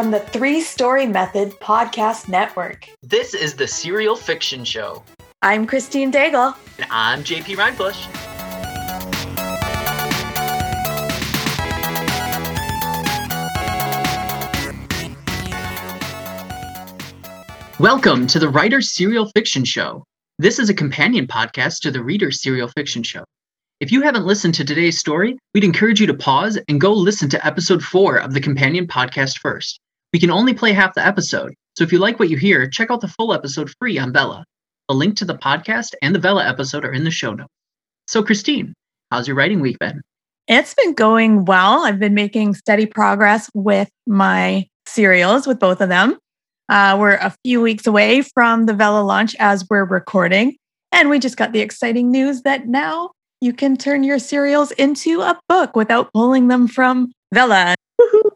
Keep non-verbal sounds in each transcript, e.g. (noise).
from the Three Story Method Podcast Network. This is the Serial Fiction Show. I'm Christine Daigle. And I'm JP Rindfleisch. Welcome to the Writer Serial Fiction Show. This is a companion podcast to the Reader Serial Fiction Show. If you haven't listened to today's story, we'd encourage you to pause and go listen to episode four of the companion podcast first. We can only play half the episode, so if you like what you hear, check out the full episode free on Vella. A link to the podcast and the Vella episode are in the show notes. So, Christine, how's your writing week been? It's been going well. I've been making steady progress with my serials, with both of them. Uh, we're a few weeks away from the Vella launch as we're recording. And we just got the exciting news that now you can turn your serials into a book without pulling them from Vella,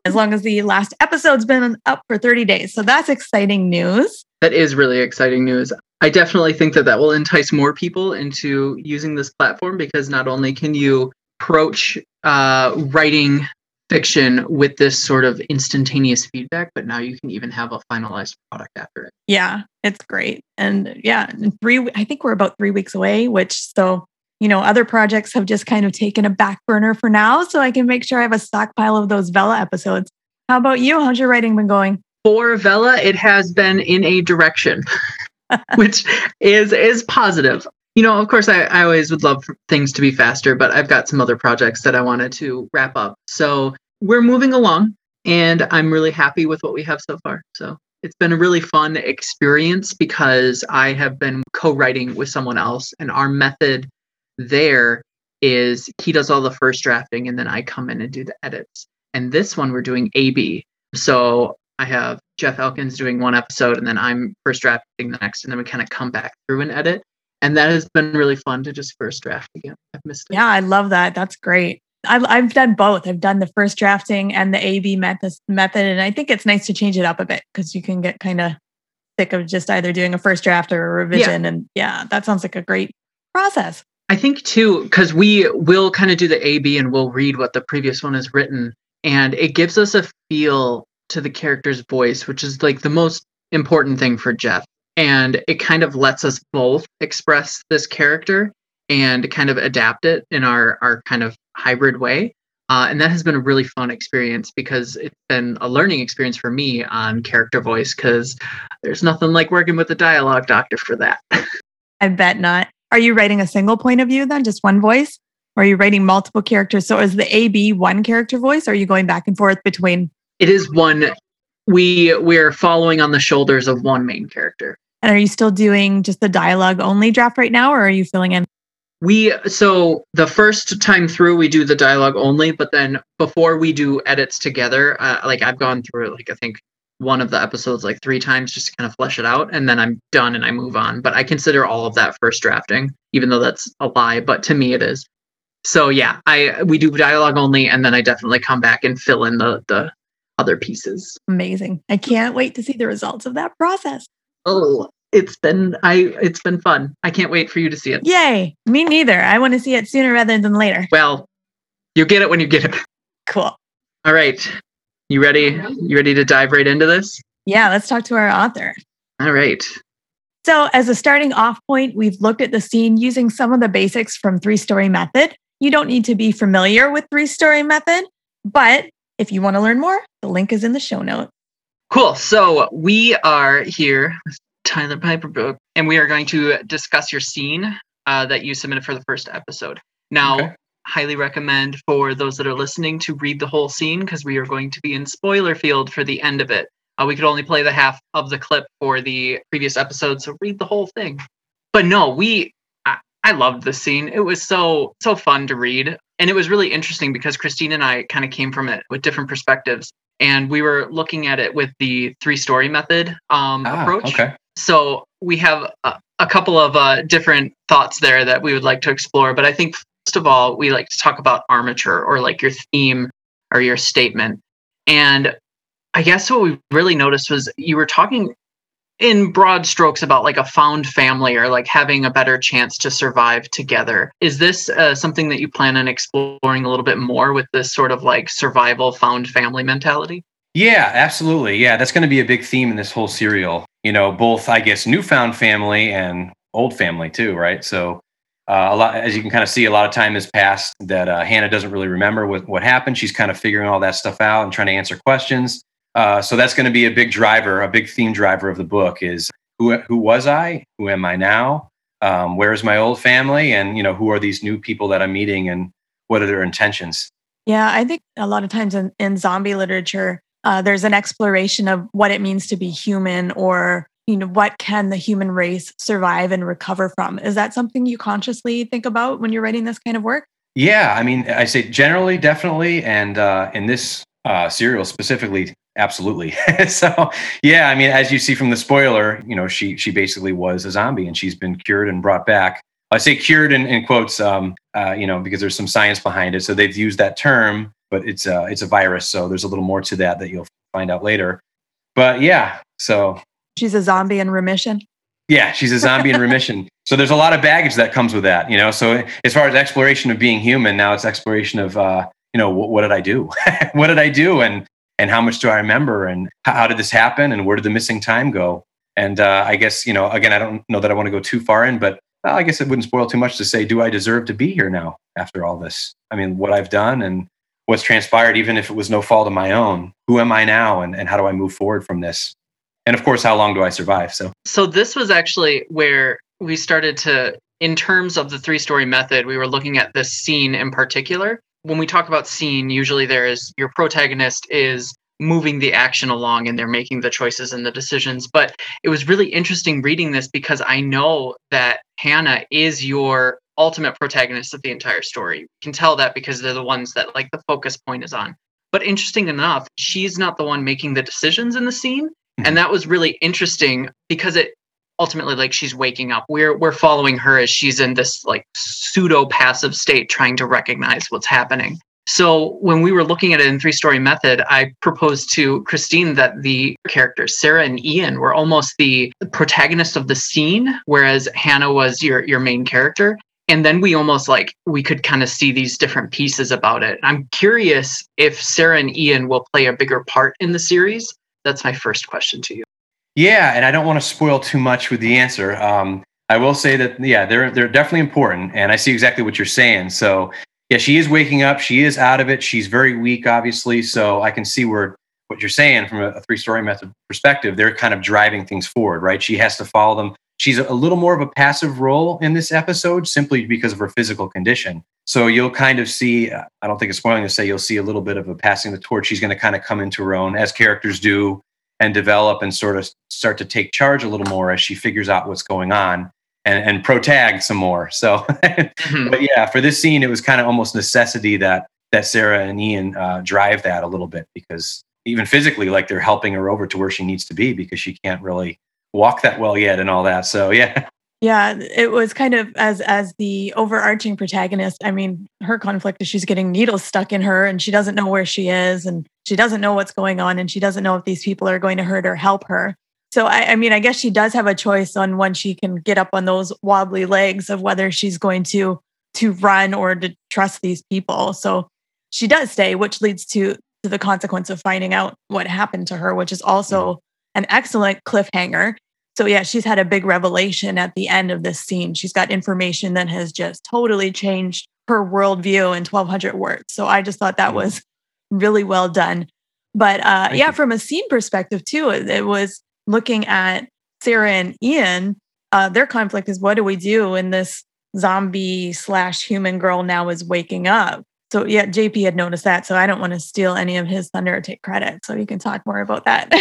as long as the last episode's been up for 30 days. So that's exciting news. That is really exciting news. I definitely think that that will entice more people into using this platform because not only can you approach uh, writing fiction with this sort of instantaneous feedback, but now you can even have a finalized product after it. Yeah, it's great. And yeah, three, I think we're about three weeks away, which so you know, other projects have just kind of taken a back burner for now. So I can make sure I have a stockpile of those Vella episodes. How about you? How's your writing been going? For Vella, it has been in a direction, (laughs) which is is positive. You know, of course, I, I always would love things to be faster, but I've got some other projects that I wanted to wrap up. So we're moving along, and I'm really happy with what we have so far. So it's been a really fun experience because I have been co-writing with someone else, and our method there is he does all the first drafting and then I come in and do the edits. And this one we're doing AB. So I have Jeff Elkins doing one episode and then I'm first drafting the next and then we kind of come back through and edit. And that has been really fun to just first draft again. I've missed it. Yeah, I love that. That's great. I've, I've done both. I've done the first drafting and the AB method, method. And I think it's nice to change it up a bit because you can get kind of sick of just either doing a first draft or a revision. Yeah. And yeah, that sounds like a great process. I think too, because we will kind of do the A B and we'll read what the previous one has written, and it gives us a feel to the character's voice, which is like the most important thing for Jeff. And it kind of lets us both express this character and kind of adapt it in our our kind of hybrid way. Uh, and that has been a really fun experience because it's been a learning experience for me on character voice because there's nothing like working with a dialogue doctor for that. (laughs) I bet not. Are you writing a single point of view then, just one voice? Or are you writing multiple characters? So is the AB one character voice? Or are you going back and forth between? It is one. We we're following on the shoulders of one main character. And are you still doing just the dialogue only draft right now, or are you filling in? We so the first time through we do the dialogue only, but then before we do edits together, uh, like I've gone through like I think one of the episodes like three times just to kind of flesh it out and then I'm done and I move on. But I consider all of that first drafting, even though that's a lie, but to me it is. So yeah, I we do dialogue only and then I definitely come back and fill in the the other pieces. Amazing. I can't wait to see the results of that process. Oh, it's been I it's been fun. I can't wait for you to see it. Yay. Me neither. I want to see it sooner rather than later. Well, you get it when you get it. Cool. All right. You ready? You ready to dive right into this? Yeah, let's talk to our author. All right. So, as a starting off point, we've looked at the scene using some of the basics from Three Story Method. You don't need to be familiar with Three Story Method, but if you want to learn more, the link is in the show notes. Cool. So, we are here, Tyler Piperbrook, and we are going to discuss your scene uh, that you submitted for the first episode. Now, okay highly recommend for those that are listening to read the whole scene because we are going to be in spoiler field for the end of it. Uh, we could only play the half of the clip for the previous episode, so read the whole thing. But no, we I, I loved the scene. It was so so fun to read, and it was really interesting because Christine and I kind of came from it with different perspectives, and we were looking at it with the three story method um, ah, approach. Okay. So we have a, a couple of uh, different thoughts there that we would like to explore. But I think first of all, we like to talk about armature or like your theme or your statement. And I guess what we really noticed was you were talking in broad strokes about like a found family or like having a better chance to survive together. Is this uh, something that you plan on exploring a little bit more with this sort of like survival found family mentality? Yeah, absolutely. Yeah, that's going to be a big theme in this whole serial. You know, both I guess newfound family and old family too, right? So uh, a lot, as you can kind of see, a lot of time has passed that uh, Hannah doesn't really remember what what happened. She's kind of figuring all that stuff out and trying to answer questions. Uh, so that's going to be a big driver, a big theme driver of the book is who who was I? Who am I now? Um, where is my old family? And you know, who are these new people that I'm meeting, and what are their intentions? Yeah, I think a lot of times in, in zombie literature, uh, there's an exploration of what it means to be human or you know what can the human race survive and recover from is that something you consciously think about when you're writing this kind of work yeah i mean i say generally definitely and uh, in this uh, serial specifically absolutely (laughs) so yeah i mean as you see from the spoiler you know she she basically was a zombie and she's been cured and brought back i say cured in, in quotes um, uh, you know because there's some science behind it so they've used that term but it's a, uh, it's a virus. So there's a little more to that that you'll find out later. But yeah, so she's a zombie in remission. Yeah, she's a zombie in remission. (laughs) So there's a lot of baggage that comes with that, you know. So as far as exploration of being human, now it's exploration of, uh, you know, what, what did I do? (laughs) what did I do? And and how much do I remember? And how, did this happen? And where did the missing time go? And uh, I guess you know, again, I don't know that I want to go too far in, but well, I guess it wouldn't spoil too much to say, do I deserve to be here now after all this? I mean, what I've done and what's transpired, even if it was no fault of my own. Who am I now, and, and how do I move forward from this? And of course, how long do I survive? So, so this was actually where we started to, in terms of the three story method, we were looking at this scene in particular. When we talk about scene, usually there is your protagonist is moving the action along and they're making the choices and the decisions. But it was really interesting reading this because I know that Hannah is your ultimate protagonist of the entire story. You can tell that because they're the ones that like the focus point is on. But interesting enough, she's not the one making the decisions in the scene. Mm-hmm. And that was really interesting because it ultimately like she's waking up. We're we're following her as she's in this like pseudo passive state trying to recognize what's happening. So when we were looking at it in three story method, I proposed to Christine that the characters Sarah and Ian were almost the protagonist of the scene, whereas Hannah was your your main character and then we almost like we could kind of see these different pieces about it i'm curious if sarah and ian will play a bigger part in the series that's my first question to you. Yeah and i don't want to spoil too much with the answer. Um, i will say that yeah they're they're definitely important and i see exactly what you're saying. So yeah she is waking up. She is out of it. She's very weak obviously so i can see where what you're saying from a three story method perspective. They're kind of driving things forward right? She has to follow them She's a little more of a passive role in this episode simply because of her physical condition. So you'll kind of see, I don't think it's spoiling to say, you'll see a little bit of a passing the torch. She's going to kind of come into her own as characters do and develop and sort of start to take charge a little more as she figures out what's going on and, and protag some more. So, (laughs) mm-hmm. but yeah, for this scene, it was kind of almost necessity that that Sarah and Ian uh, drive that a little bit because even physically, like they're helping her over to where she needs to be because she can't really walk that well yet and all that. So yeah. Yeah, it was kind of as as the overarching protagonist. I mean, her conflict is she's getting needles stuck in her and she doesn't know where she is and she doesn't know what's going on and she doesn't know if these people are going to hurt or help her. So I, I mean, I guess she does have a choice on when she can get up on those wobbly legs of whether she's going to to run or to trust these people. So she does stay, which leads to to the consequence of finding out what happened to her, which is also mm. an excellent cliffhanger so yeah, she's had a big revelation at the end of this scene. She's got information that has just totally changed her worldview in 1200 words. So I just thought that mm. was really well done. But uh, yeah, you. from a scene perspective too, it was looking at Sarah and Ian. Uh, their conflict is what do we do when this zombie slash human girl now is waking up? So yeah, JP had noticed that. So I don't want to steal any of his thunder or take credit. So you can talk more about that.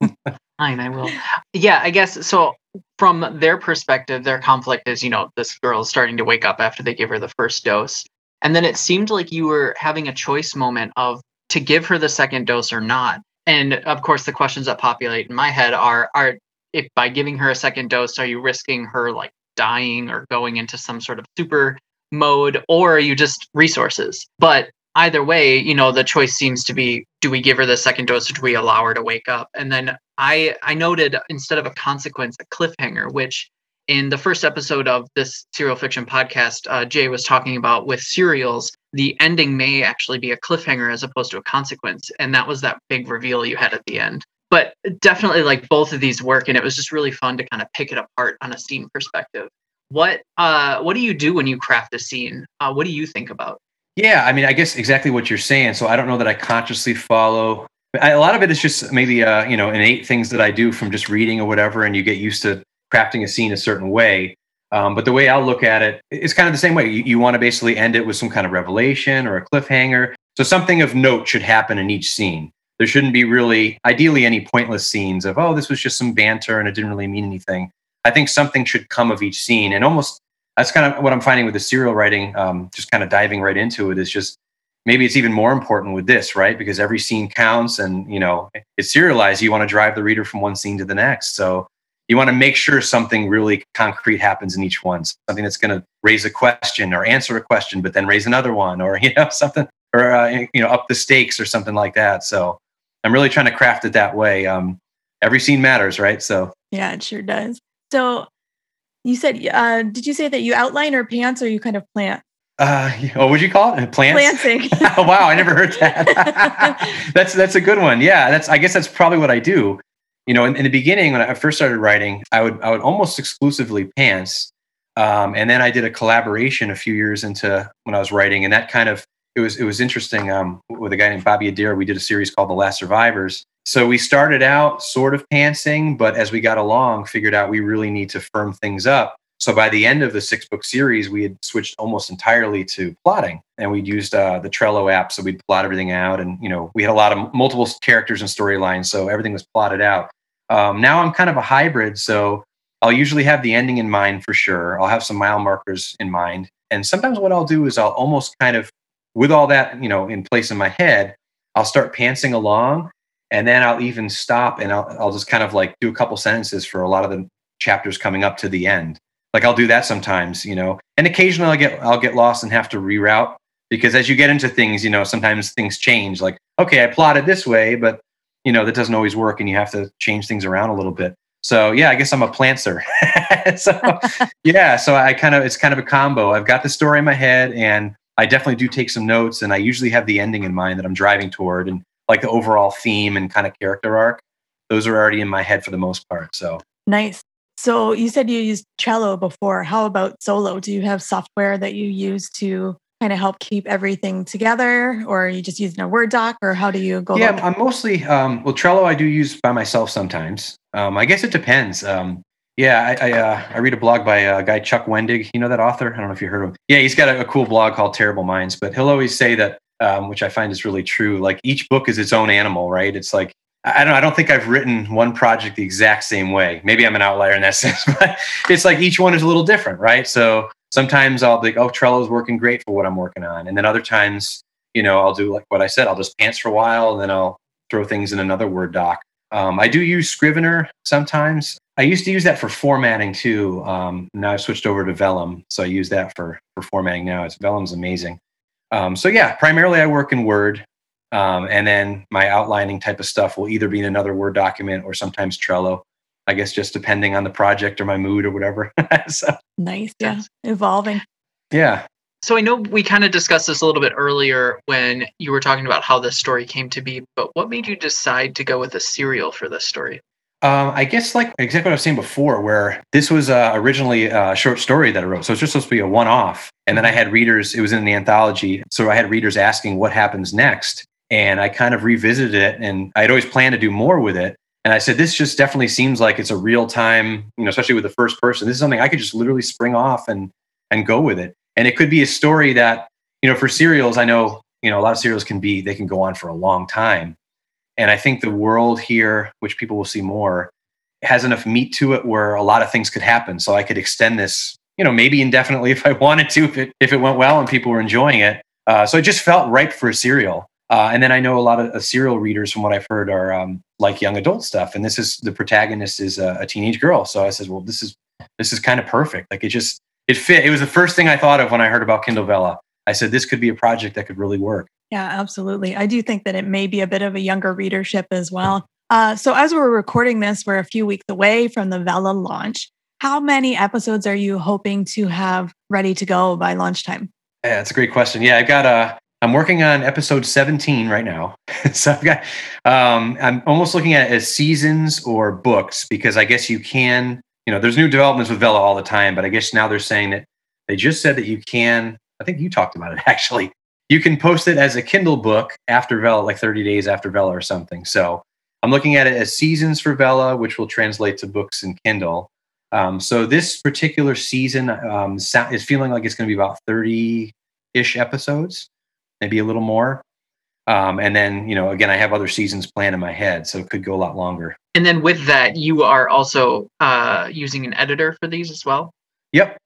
(laughs) (laughs) Fine, I will. Yeah, I guess so. From their perspective, their conflict is, you know, this girl is starting to wake up after they give her the first dose. And then it seemed like you were having a choice moment of to give her the second dose or not. And of course, the questions that populate in my head are are if by giving her a second dose, are you risking her like dying or going into some sort of super mode, or are you just resources? But either way, you know, the choice seems to be do we give her the second dose or do we allow her to wake up? And then I I noted instead of a consequence, a cliffhanger, which in the first episode of this serial fiction podcast, uh, Jay was talking about with serials, the ending may actually be a cliffhanger as opposed to a consequence. And that was that big reveal you had at the end. But definitely like both of these work and it was just really fun to kind of pick it apart on a scene perspective. What uh what do you do when you craft a scene? Uh, what do you think about? Yeah, I mean, I guess exactly what you're saying. So I don't know that I consciously follow. I, a lot of it is just maybe uh, you know innate things that I do from just reading or whatever, and you get used to crafting a scene a certain way. Um, but the way I'll look at it, it is kind of the same way. You, you want to basically end it with some kind of revelation or a cliffhanger. So something of note should happen in each scene. There shouldn't be really, ideally, any pointless scenes of, oh, this was just some banter and it didn't really mean anything. I think something should come of each scene. And almost that's kind of what I'm finding with the serial writing, um, just kind of diving right into it is just maybe it's even more important with this, right? Because every scene counts and, you know, it's serialized. You want to drive the reader from one scene to the next. So you want to make sure something really concrete happens in each one, something that's going to raise a question or answer a question, but then raise another one or, (laughs) you know, something or, uh, you know, up the stakes or something like that. So I'm really trying to craft it that way. Um, every scene matters, right? So, yeah, it sure does. So you said, uh, did you say that you outline or pants or you kind of plant? Uh, what would you call it? Plants? Planting. (laughs) wow, I never heard that. (laughs) that's that's a good one. Yeah, that's. I guess that's probably what I do. You know, in, in the beginning when I first started writing, I would I would almost exclusively pants, um, and then I did a collaboration a few years into when I was writing, and that kind of it was it was interesting. Um, with a guy named Bobby Adair, we did a series called The Last Survivors, so we started out sort of pantsing, but as we got along, figured out we really need to firm things up. So by the end of the six book series, we had switched almost entirely to plotting, and we'd used uh, the Trello app, so we'd plot everything out, and you know we had a lot of multiple characters and storylines, so everything was plotted out. Um, now I'm kind of a hybrid, so I'll usually have the ending in mind for sure. I'll have some mile markers in mind, and sometimes what I'll do is I'll almost kind of, with all that you know in place in my head, I'll start pantsing along and then I'll even stop and I'll, I'll just kind of like do a couple sentences for a lot of the chapters coming up to the end. Like I'll do that sometimes, you know, and occasionally I'll get I'll get lost and have to reroute because as you get into things, you know, sometimes things change. Like, okay, I plotted this way, but you know that doesn't always work, and you have to change things around a little bit. So yeah, I guess I'm a plantser. (laughs) so yeah, so I kind of it's kind of a combo. I've got the story in my head, and I definitely do take some notes, and I usually have the ending in mind that I'm driving toward, and like the overall theme and kind of character arc, those are already in my head for the most part. So nice. So you said you used Trello before. How about Solo? Do you have software that you use to kind of help keep everything together, or are you just using a Word doc, or how do you go? Yeah, I'm mostly um, well Trello. I do use by myself sometimes. Um, I guess it depends. Um, yeah, I I, uh, I, read a blog by a guy Chuck Wendig. You know that author? I don't know if you heard of him. Yeah, he's got a, a cool blog called Terrible Minds, but he'll always say that um, which I find is really true. Like each book is its own animal, right? It's like I don't I don't think I've written one project the exact same way. Maybe I'm an outlier in that (laughs) sense, but it's like each one is a little different, right? So sometimes I'll be like, oh, Trello's working great for what I'm working on. And then other times, you know, I'll do like what I said, I'll just pants for a while and then I'll throw things in another Word doc. Um, I do use Scrivener sometimes. I used to use that for formatting too. Um, now I've switched over to Vellum, so I use that for for formatting now. It's Vellum's amazing. Um, so yeah, primarily I work in Word, um, and then my outlining type of stuff will either be in another Word document or sometimes Trello. I guess just depending on the project or my mood or whatever. (laughs) so, nice, yeah, evolving. Yeah. So I know we kind of discussed this a little bit earlier when you were talking about how this story came to be, but what made you decide to go with a serial for this story? Um, I guess like exactly what I was saying before, where this was uh, originally a short story that I wrote, so it's just supposed to be a one-off, and then I had readers. It was in the anthology, so I had readers asking what happens next, and I kind of revisited it, and I'd always planned to do more with it. And I said, this just definitely seems like it's a real time, you know, especially with the first person. This is something I could just literally spring off and and go with it. And it could be a story that, you know, for serials, I know, you know, a lot of serials can be they can go on for a long time. And I think the world here, which people will see more, has enough meat to it where a lot of things could happen. So I could extend this, you know, maybe indefinitely (laughs) if I wanted to, if it, if it went well and people were enjoying it. Uh, so it just felt ripe for a serial. Uh, and then I know a lot of uh, serial readers, from what I've heard, are um, like young adult stuff. And this is the protagonist is a, a teenage girl. So I said, well, this is this is kind of perfect. Like it just it fit. It was the first thing I thought of when I heard about Kindle Vella. I said this could be a project that could really work. Yeah, absolutely. I do think that it may be a bit of a younger readership as well. Uh, so, as we're recording this, we're a few weeks away from the Vella launch. How many episodes are you hoping to have ready to go by launch time? Yeah, that's a great question. Yeah, I've got a. I'm working on episode 17 right now. (laughs) so I've got. Um, I'm almost looking at it as seasons or books because I guess you can. You know, there's new developments with Vella all the time, but I guess now they're saying that they just said that you can. I think you talked about it (laughs) actually. You can post it as a Kindle book after Vella, like 30 days after Vella or something. So I'm looking at it as seasons for Vella, which will translate to books and Kindle. Um, so this particular season um, is feeling like it's going to be about 30 ish episodes, maybe a little more. Um, and then, you know, again, I have other seasons planned in my head, so it could go a lot longer. And then with that, you are also uh, using an editor for these as well. Yep,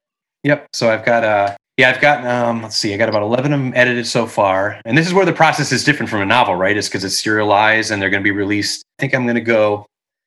yep. So I've got uh, yeah, I've got um, let's see, I got about eleven of them edited so far, and this is where the process is different from a novel, right? Is because it's serialized and they're going to be released. I think I'm going to go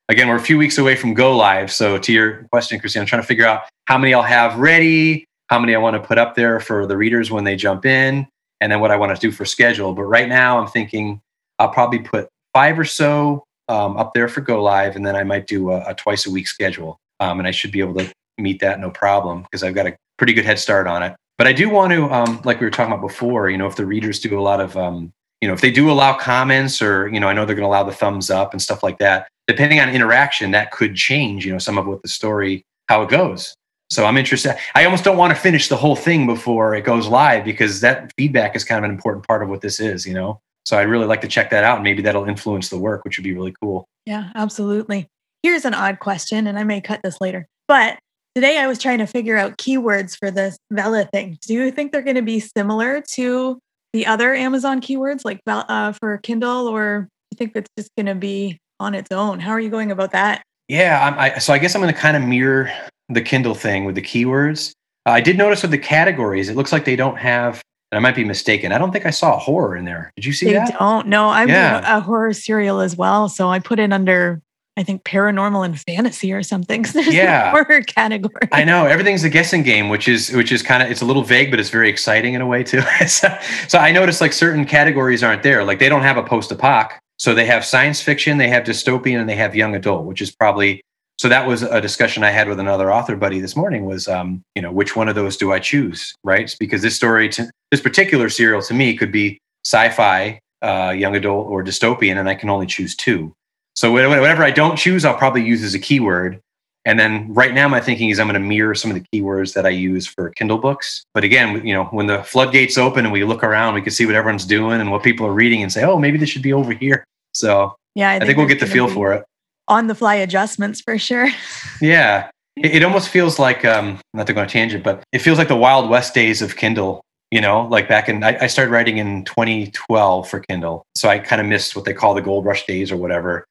again. We're a few weeks away from go live, so to your question, Christine, I'm trying to figure out how many I'll have ready, how many I want to put up there for the readers when they jump in, and then what I want to do for schedule. But right now, I'm thinking I'll probably put five or so um, up there for go live, and then I might do a, a twice a week schedule, um, and I should be able to meet that no problem because I've got a pretty good head start on it. But I do want to, um, like we were talking about before, you know, if the readers do a lot of, um, you know, if they do allow comments or, you know, I know they're going to allow the thumbs up and stuff like that, depending on interaction, that could change, you know, some of what the story, how it goes. So I'm interested. I almost don't want to finish the whole thing before it goes live because that feedback is kind of an important part of what this is, you know? So I'd really like to check that out and maybe that'll influence the work, which would be really cool. Yeah, absolutely. Here's an odd question, and I may cut this later, but Today I was trying to figure out keywords for this Vella thing. Do you think they're going to be similar to the other Amazon keywords like uh, for Kindle, or do you think it's just going to be on its own? How are you going about that? Yeah, I, so I guess I'm going to kind of mirror the Kindle thing with the keywords. Uh, I did notice with the categories, it looks like they don't have. And I might be mistaken. I don't think I saw horror in there. Did you see they that? They don't. No, I'm yeah. a horror serial as well, so I put it under I think paranormal and fantasy or something. (laughs) There's yeah. horror category. I know everything's a guessing game, which is which is kind of it's a little vague, but it's very exciting in a way too. (laughs) so, so, I noticed like certain categories aren't there. Like they don't have a post-apoc, so they have science fiction, they have dystopian, and they have young adult, which is probably so that was a discussion I had with another author buddy this morning. Was um, you know which one of those do I choose? Right, because this story, to, this particular serial to me could be sci-fi, uh, young adult, or dystopian, and I can only choose two. So whatever I don't choose, I'll probably use as a keyword. And then right now, my thinking is I'm going to mirror some of the keywords that I use for Kindle books. But again, you know, when the floodgates open and we look around, we can see what everyone's doing and what people are reading and say, oh, maybe this should be over here. So yeah, I think, I think we'll get the feel for it. On the fly adjustments for sure. (laughs) yeah. It, it, almost feels like, um, not to go on a tangent, but it feels like the Wild West days of Kindle you know like back in I, I, started writing in 2012 for kindle so i kind of missed what they call the gold rush days or whatever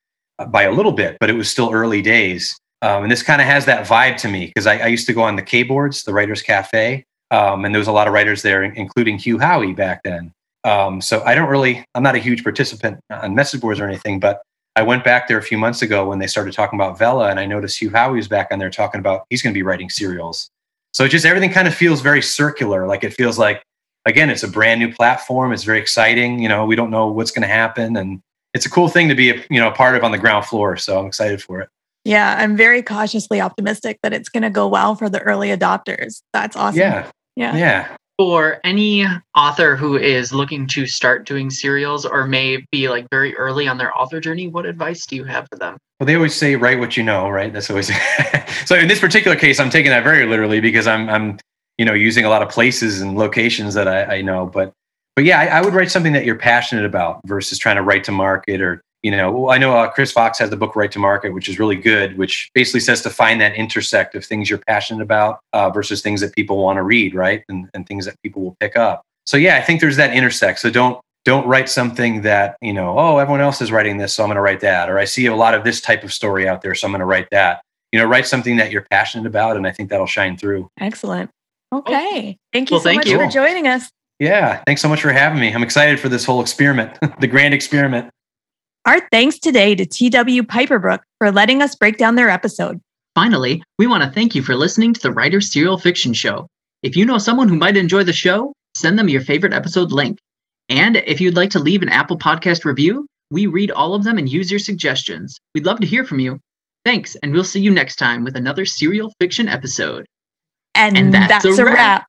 by a little bit, but it was still early days. Um, and this kind of has that vibe to me because I, I, used to go on the K boards, the Writers Cafe, um, and there was a lot of writers there, including Hugh Howey back then. Um, so I don't really, I'm not a huge participant on message boards or anything, but I went back there a few months ago when they started talking about Vella, and I noticed Hugh Howey was back on there talking about he's going to be writing serials. So just everything kind of feels very circular. Like it feels like, again, it's a brand new platform. It's very exciting. You know, we don't know what's going to happen, and it's a cool thing to be a, you know a part of on the ground floor. So I'm excited for it. Yeah, I'm very cautiously optimistic that it's going to go well for the early adopters. That's awesome. Yeah. Yeah. Yeah. For any author who is looking to start doing serials or may be like very early on their author journey, what advice do you have for them? Well, they always say write what you know, right? That's always (laughs) so. In this particular case, I'm taking that very literally because I'm I'm you know using a lot of places and locations that I, I know. But but yeah, I, I, would write something that you're passionate about versus trying to write to market or you know i know uh, chris fox has the book write to market which is really good which basically says to find that intersect of things you're passionate about uh, versus things that people want to read right? And, and things that people will pick up. So yeah i think there's that intersect. So don't don't write something that you know oh everyone else is writing this so i'm going to write that or i see a lot of this type of story out there so i'm going to write that. You know write something that you're passionate about and i think that'll shine through. Excellent. Okay. Thank you well, so thank much you. for joining us yeah, thanks so much for having me. I'm excited for this whole experiment, (laughs) the grand experiment. Our thanks today to TW Piperbrook for letting us break down their episode. Finally, we want to thank you for listening to the Writer Serial Fiction Show. If you know someone who might enjoy the show, send them your favorite episode link. And if you'd like to leave an Apple Podcast review, we read all of them and use your suggestions. We'd love to hear from you. Thanks, and we'll see you next time with another serial fiction episode. And, and that's, that's, a, wrap. wrap.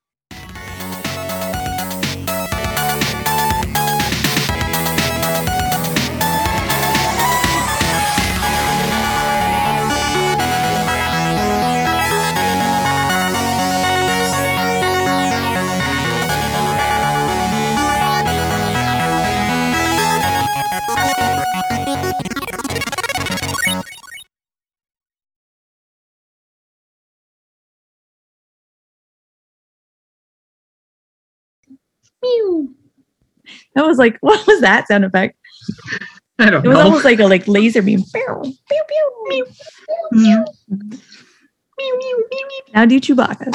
That was like, (laughs) what was that sound effect? I don't It was know. almost like a like laser beam. Now do Chewbacca.